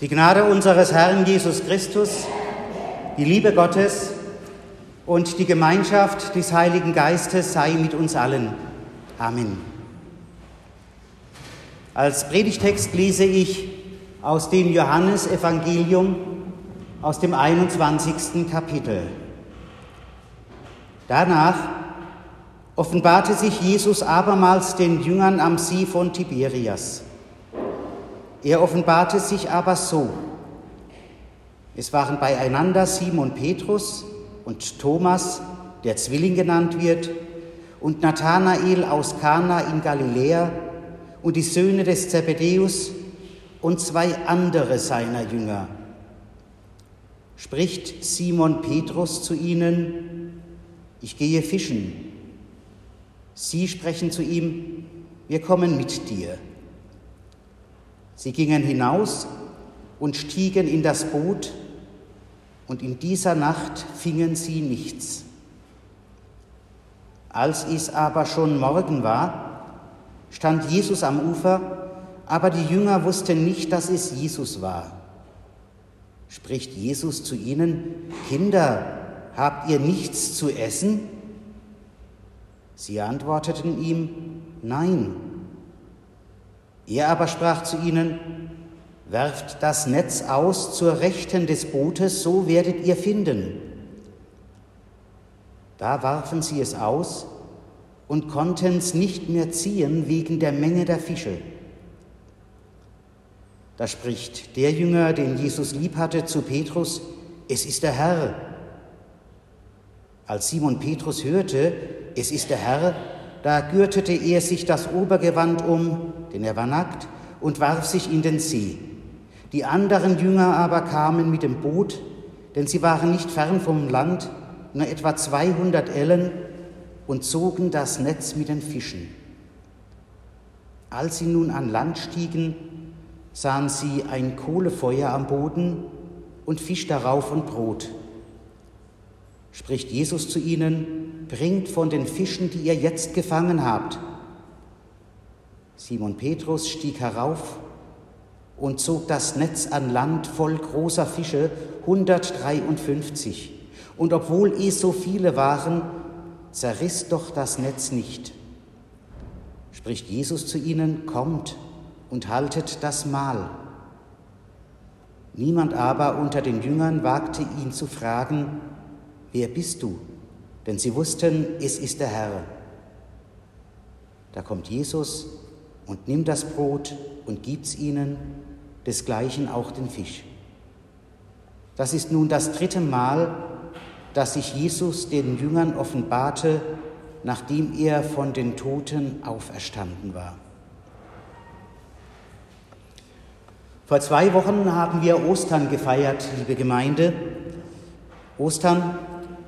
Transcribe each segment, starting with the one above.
Die Gnade unseres Herrn Jesus Christus, die Liebe Gottes und die Gemeinschaft des Heiligen Geistes sei mit uns allen. Amen. Als Predigtext lese ich aus dem Johannesevangelium aus dem 21. Kapitel. Danach offenbarte sich Jesus abermals den Jüngern am See von Tiberias. Er offenbarte sich aber so. Es waren beieinander Simon Petrus und Thomas, der Zwilling genannt wird, und Nathanael aus Kana in Galiläa und die Söhne des Zebedäus und zwei andere seiner Jünger. Spricht Simon Petrus zu ihnen, ich gehe fischen. Sie sprechen zu ihm, wir kommen mit dir. Sie gingen hinaus und stiegen in das Boot, und in dieser Nacht fingen sie nichts. Als es aber schon Morgen war, stand Jesus am Ufer, aber die Jünger wussten nicht, dass es Jesus war. Spricht Jesus zu ihnen, Kinder, habt ihr nichts zu essen? Sie antworteten ihm, Nein. Er aber sprach zu ihnen, Werft das Netz aus zur Rechten des Bootes, so werdet ihr finden. Da warfen sie es aus und konnten es nicht mehr ziehen wegen der Menge der Fische. Da spricht der Jünger, den Jesus lieb hatte, zu Petrus, es ist der Herr. Als Simon Petrus hörte, es ist der Herr, da gürtete er sich das Obergewand um, denn er war nackt, und warf sich in den See. Die anderen Jünger aber kamen mit dem Boot, denn sie waren nicht fern vom Land, nur etwa 200 Ellen, und zogen das Netz mit den Fischen. Als sie nun an Land stiegen, sahen sie ein Kohlefeuer am Boden und Fisch darauf und Brot. Spricht Jesus zu ihnen, bringt von den Fischen, die ihr jetzt gefangen habt. Simon Petrus stieg herauf und zog das Netz an Land voll großer Fische, 153. Und obwohl es so viele waren, zerriss doch das Netz nicht. Spricht Jesus zu ihnen, kommt und haltet das Mahl. Niemand aber unter den Jüngern wagte ihn zu fragen, wer bist du? Denn sie wussten, es ist der Herr. Da kommt Jesus und nimmt das Brot und gibt's ihnen, desgleichen auch den Fisch. Das ist nun das dritte Mal, dass sich Jesus den Jüngern offenbarte, nachdem er von den Toten auferstanden war. Vor zwei Wochen haben wir Ostern gefeiert, liebe Gemeinde. Ostern,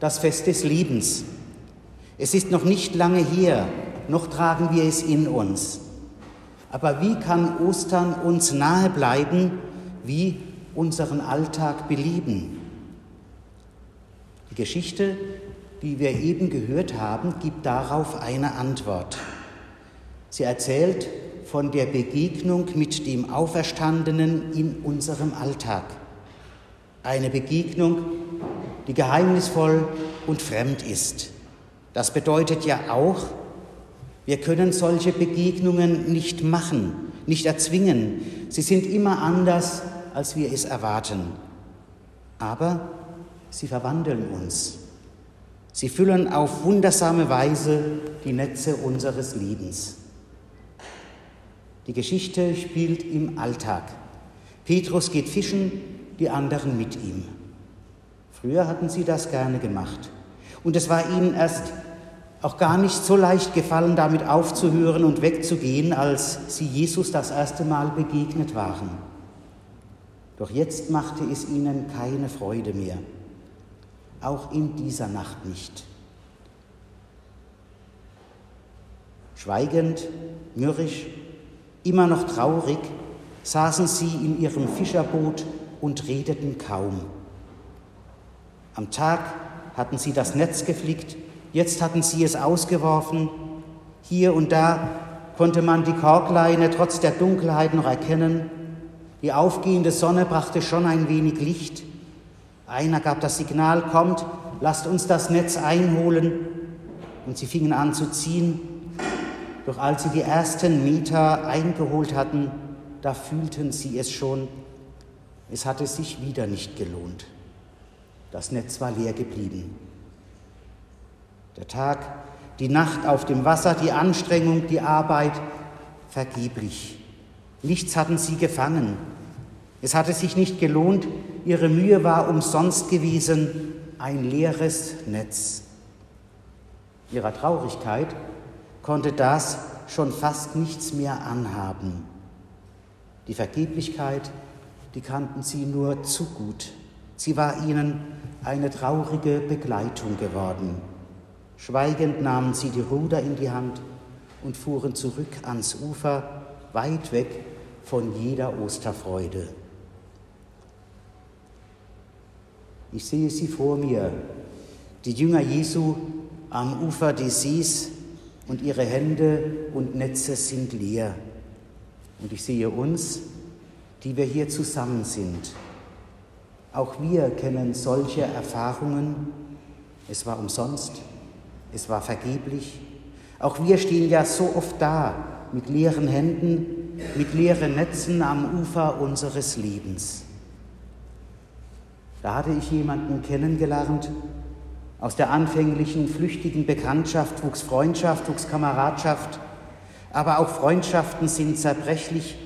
das Fest des Lebens. Es ist noch nicht lange her, noch tragen wir es in uns. Aber wie kann Ostern uns nahe bleiben, wie unseren Alltag belieben? Die Geschichte, die wir eben gehört haben, gibt darauf eine Antwort. Sie erzählt von der Begegnung mit dem Auferstandenen in unserem Alltag. Eine Begegnung, die geheimnisvoll und fremd ist. Das bedeutet ja auch, wir können solche Begegnungen nicht machen, nicht erzwingen. Sie sind immer anders, als wir es erwarten. Aber sie verwandeln uns. Sie füllen auf wundersame Weise die Netze unseres Lebens. Die Geschichte spielt im Alltag. Petrus geht fischen, die anderen mit ihm. Früher hatten sie das gerne gemacht. Und es war ihnen erst auch gar nicht so leicht gefallen, damit aufzuhören und wegzugehen, als sie Jesus das erste Mal begegnet waren. Doch jetzt machte es ihnen keine Freude mehr, auch in dieser Nacht nicht. Schweigend, mürrisch Immer noch traurig saßen sie in ihrem Fischerboot und redeten kaum. Am Tag hatten sie das Netz geflickt, jetzt hatten sie es ausgeworfen. Hier und da konnte man die Korkleine trotz der Dunkelheit noch erkennen. Die aufgehende Sonne brachte schon ein wenig Licht. Einer gab das Signal, kommt, lasst uns das Netz einholen. Und sie fingen an zu ziehen. Doch als sie die ersten Meter eingeholt hatten, da fühlten sie es schon, es hatte sich wieder nicht gelohnt. Das Netz war leer geblieben. Der Tag, die Nacht auf dem Wasser, die Anstrengung, die Arbeit, vergeblich. Nichts hatten sie gefangen. Es hatte sich nicht gelohnt, ihre Mühe war umsonst gewesen, ein leeres Netz. Ihrer Traurigkeit konnte das schon fast nichts mehr anhaben. Die Vergeblichkeit, die kannten sie nur zu gut. Sie war ihnen eine traurige Begleitung geworden. Schweigend nahmen sie die Ruder in die Hand und fuhren zurück ans Ufer, weit weg von jeder Osterfreude. Ich sehe sie vor mir, die Jünger Jesu am Ufer des Sees und ihre Hände und Netze sind leer. Und ich sehe uns, die wir hier zusammen sind. Auch wir kennen solche Erfahrungen. Es war umsonst, es war vergeblich. Auch wir stehen ja so oft da mit leeren Händen, mit leeren Netzen am Ufer unseres Lebens. Da hatte ich jemanden kennengelernt. Aus der anfänglichen flüchtigen Bekanntschaft wuchs Freundschaft, wuchs Kameradschaft. Aber auch Freundschaften sind zerbrechlich.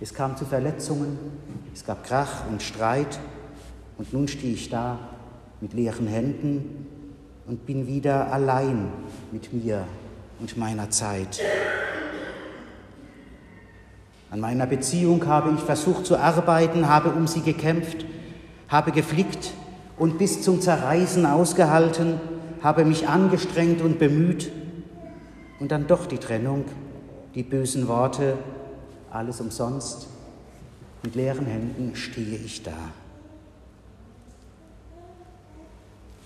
Es kam zu Verletzungen, es gab Krach und Streit. Und nun stehe ich da mit leeren Händen und bin wieder allein mit mir und meiner Zeit. An meiner Beziehung habe ich versucht zu arbeiten, habe um sie gekämpft, habe geflickt und bis zum Zerreißen ausgehalten, habe mich angestrengt und bemüht und dann doch die Trennung, die bösen Worte, alles umsonst, mit leeren Händen stehe ich da.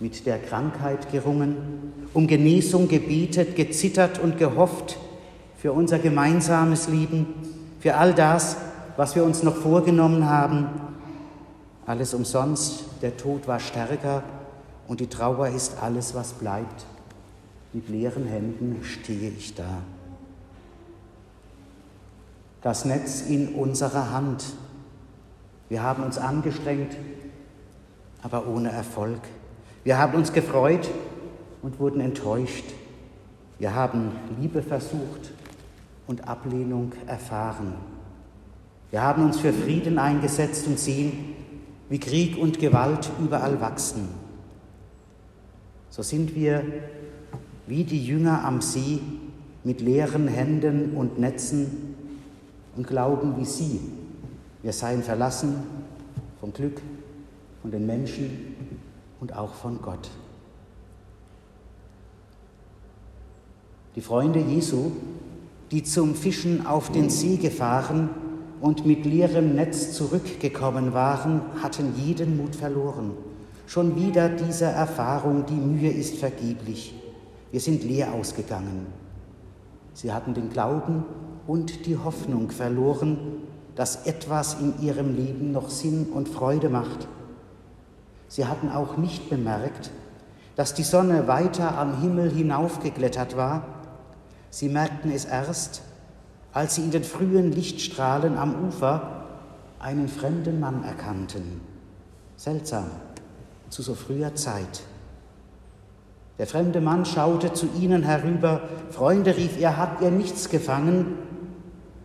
Mit der Krankheit gerungen, um Genesung gebetet, gezittert und gehofft für unser gemeinsames Leben, für all das, was wir uns noch vorgenommen haben. Alles umsonst, der Tod war stärker und die Trauer ist alles, was bleibt. Mit leeren Händen stehe ich da. Das Netz in unserer Hand. Wir haben uns angestrengt, aber ohne Erfolg. Wir haben uns gefreut und wurden enttäuscht. Wir haben Liebe versucht und Ablehnung erfahren. Wir haben uns für Frieden eingesetzt und sehen, wie Krieg und Gewalt überall wachsen. So sind wir wie die Jünger am See mit leeren Händen und Netzen und glauben wie sie, wir seien verlassen vom Glück, von den Menschen und auch von Gott. Die Freunde Jesu, die zum Fischen auf den See gefahren und mit leerem Netz zurückgekommen waren, hatten jeden Mut verloren. Schon wieder diese Erfahrung, die Mühe ist vergeblich. Wir sind leer ausgegangen. Sie hatten den Glauben und die Hoffnung verloren, dass etwas in ihrem Leben noch Sinn und Freude macht Sie hatten auch nicht bemerkt, dass die Sonne weiter am Himmel hinaufgeklettert war. Sie merkten es erst, als sie in den frühen Lichtstrahlen am Ufer einen fremden Mann erkannten. Seltsam, zu so früher Zeit. Der fremde Mann schaute zu ihnen herüber. Freunde, rief er, habt ihr nichts gefangen?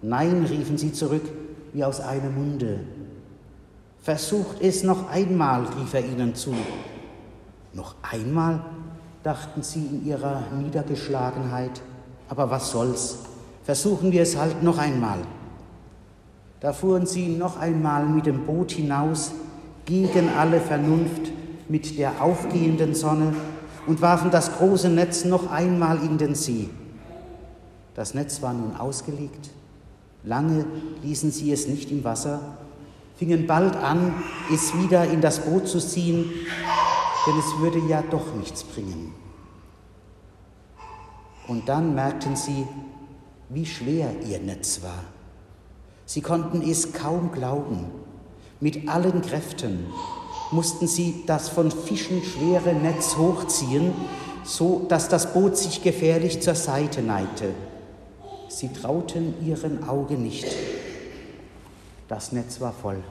Nein, riefen sie zurück, wie aus einem Munde. Versucht es noch einmal, rief er ihnen zu. Noch einmal, dachten sie in ihrer Niedergeschlagenheit. Aber was soll's? Versuchen wir es halt noch einmal. Da fuhren sie noch einmal mit dem Boot hinaus, gegen alle Vernunft, mit der aufgehenden Sonne und warfen das große Netz noch einmal in den See. Das Netz war nun ausgelegt. Lange ließen sie es nicht im Wasser, fingen bald an, es wieder in das Boot zu ziehen, denn es würde ja doch nichts bringen. Und dann merkten sie, wie schwer ihr Netz war. Sie konnten es kaum glauben. Mit allen Kräften mussten sie das von Fischen schwere Netz hochziehen, so dass das Boot sich gefährlich zur Seite neigte. Sie trauten ihren Augen nicht. Das Netz war voll.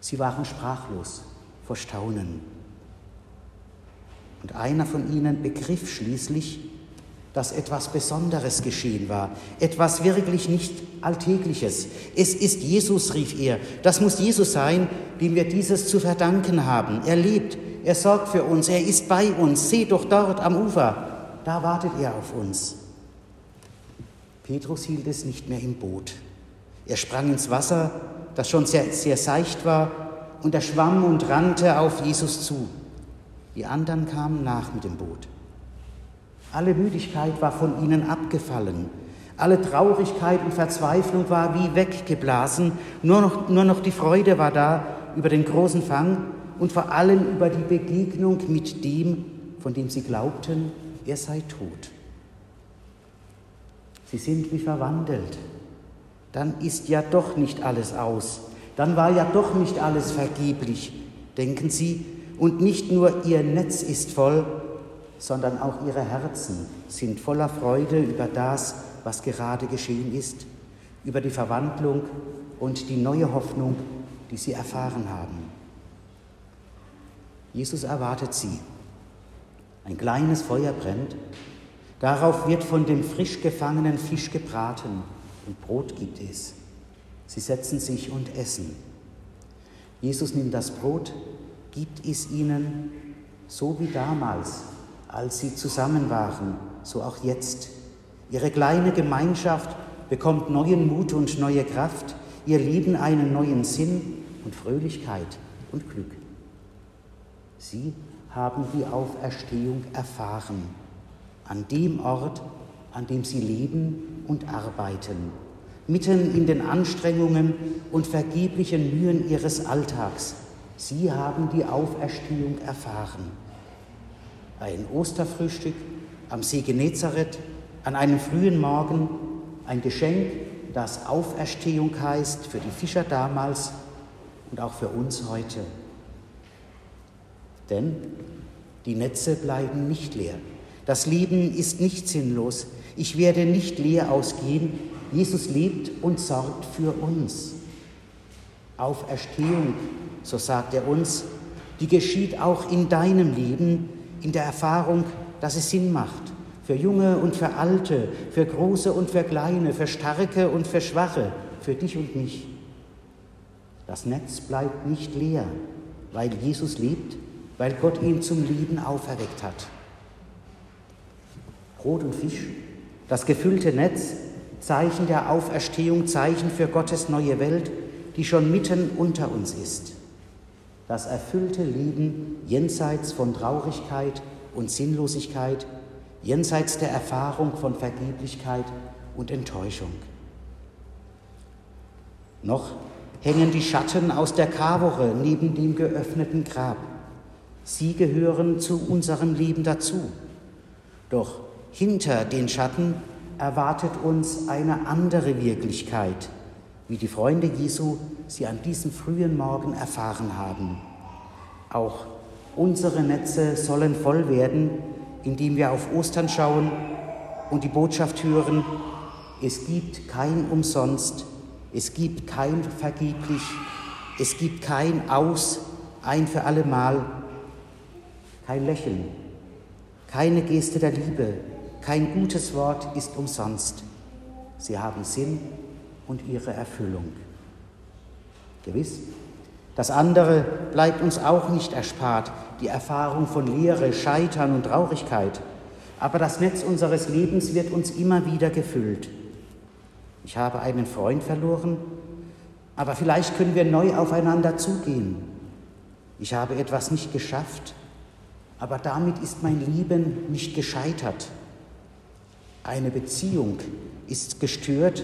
Sie waren sprachlos vor Staunen. Und einer von ihnen begriff schließlich, dass etwas Besonderes geschehen war, etwas wirklich nicht Alltägliches. Es ist Jesus, rief er. Das muss Jesus sein, dem wir dieses zu verdanken haben. Er lebt, er sorgt für uns, er ist bei uns. Seht doch dort am Ufer, da wartet er auf uns. Petrus hielt es nicht mehr im Boot. Er sprang ins Wasser, das schon sehr, sehr seicht war, und er schwamm und rannte auf Jesus zu. Die anderen kamen nach mit dem Boot. Alle Müdigkeit war von ihnen abgefallen. Alle Traurigkeit und Verzweiflung war wie weggeblasen. Nur noch, nur noch die Freude war da über den großen Fang und vor allem über die Begegnung mit dem, von dem sie glaubten, er sei tot. Sie sind wie verwandelt. Dann ist ja doch nicht alles aus. Dann war ja doch nicht alles vergeblich, denken sie, und nicht nur ihr Netz ist voll, sondern auch ihre Herzen sind voller Freude über das, was gerade geschehen ist, über die Verwandlung und die neue Hoffnung, die sie erfahren haben. Jesus erwartet sie. Ein kleines Feuer brennt, darauf wird von dem frisch gefangenen Fisch gebraten und Brot gibt es. Sie setzen sich und essen. Jesus nimmt das Brot, gibt es ihnen, so wie damals, als sie zusammen waren, so auch jetzt. Ihre kleine Gemeinschaft bekommt neuen Mut und neue Kraft, ihr Leben einen neuen Sinn und Fröhlichkeit und Glück. Sie haben die Auferstehung erfahren, an dem Ort, an dem sie leben und arbeiten, mitten in den Anstrengungen und vergeblichen Mühen ihres Alltags. Sie haben die Auferstehung erfahren. Ein Osterfrühstück am See Genezareth, an einem frühen Morgen, ein Geschenk, das Auferstehung heißt für die Fischer damals und auch für uns heute. Denn die Netze bleiben nicht leer. Das Leben ist nicht sinnlos. Ich werde nicht leer ausgehen. Jesus lebt und sorgt für uns. Auferstehung, so sagt er uns, die geschieht auch in deinem Leben, in der Erfahrung, dass es Sinn macht. Für Junge und für Alte, für Große und für Kleine, für Starke und für Schwache, für dich und mich. Das Netz bleibt nicht leer, weil Jesus lebt, weil Gott ihn zum Leben auferweckt hat. Brot und Fisch, das gefüllte Netz, Zeichen der Auferstehung, Zeichen für Gottes neue Welt, die schon mitten unter uns ist. Das erfüllte Leben jenseits von Traurigkeit und Sinnlosigkeit, jenseits der Erfahrung von Vergeblichkeit und Enttäuschung. Noch hängen die Schatten aus der Karwoche neben dem geöffneten Grab. Sie gehören zu unserem Leben dazu. Doch hinter den Schatten erwartet uns eine andere Wirklichkeit, wie die Freunde Jesu sie an diesem frühen Morgen erfahren haben. Auch unsere Netze sollen voll werden, indem wir auf Ostern schauen und die Botschaft hören, es gibt kein Umsonst, es gibt kein Vergeblich, es gibt kein Aus, ein für allemal, kein Lächeln, keine Geste der Liebe, kein gutes Wort ist umsonst. Sie haben Sinn und ihre Erfüllung. Gewiss, das andere bleibt uns auch nicht erspart, die Erfahrung von Leere, Scheitern und Traurigkeit. Aber das Netz unseres Lebens wird uns immer wieder gefüllt. Ich habe einen Freund verloren, aber vielleicht können wir neu aufeinander zugehen. Ich habe etwas nicht geschafft, aber damit ist mein Leben nicht gescheitert. Eine Beziehung ist gestört,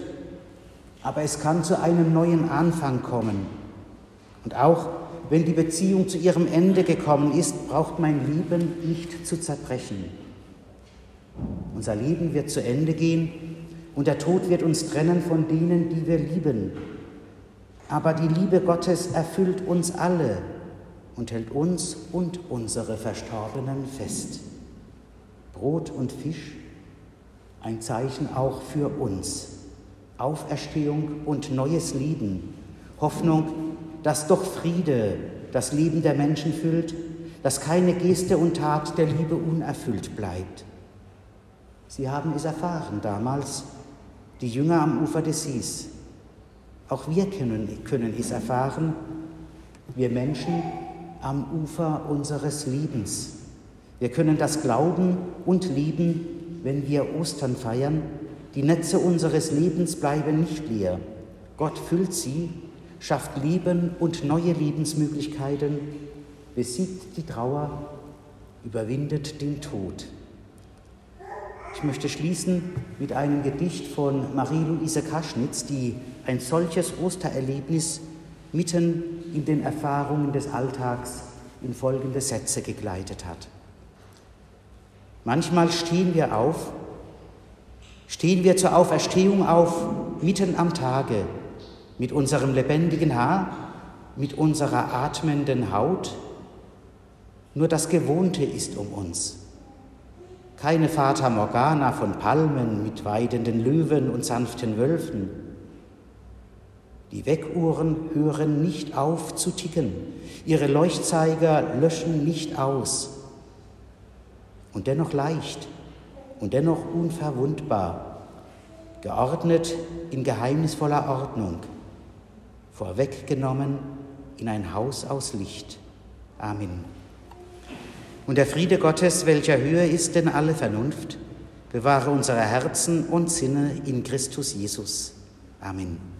aber es kann zu einem neuen Anfang kommen. Und auch wenn die Beziehung zu ihrem Ende gekommen ist, braucht mein Leben nicht zu zerbrechen. Unser Leben wird zu Ende gehen, und der Tod wird uns trennen von denen, die wir lieben. Aber die Liebe Gottes erfüllt uns alle und hält uns und unsere Verstorbenen fest. Brot und Fisch, ein Zeichen auch für uns. Auferstehung und neues Leben, Hoffnung, dass doch Friede das Leben der Menschen füllt, dass keine Geste und Tat der Liebe unerfüllt bleibt. Sie haben es erfahren damals, die Jünger am Ufer des Sees. Auch wir können, können es erfahren, wir Menschen am Ufer unseres Lebens. Wir können das glauben und lieben, wenn wir Ostern feiern. Die Netze unseres Lebens bleiben nicht leer. Gott füllt sie, schafft Leben und neue Lebensmöglichkeiten, besiegt die Trauer, überwindet den Tod. Ich möchte schließen mit einem Gedicht von Marie-Louise Kaschnitz, die ein solches Ostererlebnis mitten in den Erfahrungen des Alltags in folgende Sätze gegleitet hat. Manchmal stehen wir auf, stehen wir zur Auferstehung auf, mitten am Tage, mit unserem lebendigen Haar, mit unserer atmenden Haut. Nur das Gewohnte ist um uns keine Fata Morgana von Palmen mit weidenden Löwen und sanften Wölfen. Die Weckuhren hören nicht auf zu ticken, ihre Leuchtzeiger löschen nicht aus. Und dennoch leicht und dennoch unverwundbar, geordnet in geheimnisvoller Ordnung, vorweggenommen in ein Haus aus Licht. Amen. Und der Friede Gottes, welcher höher ist denn alle Vernunft, bewahre unsere Herzen und Sinne in Christus Jesus. Amen.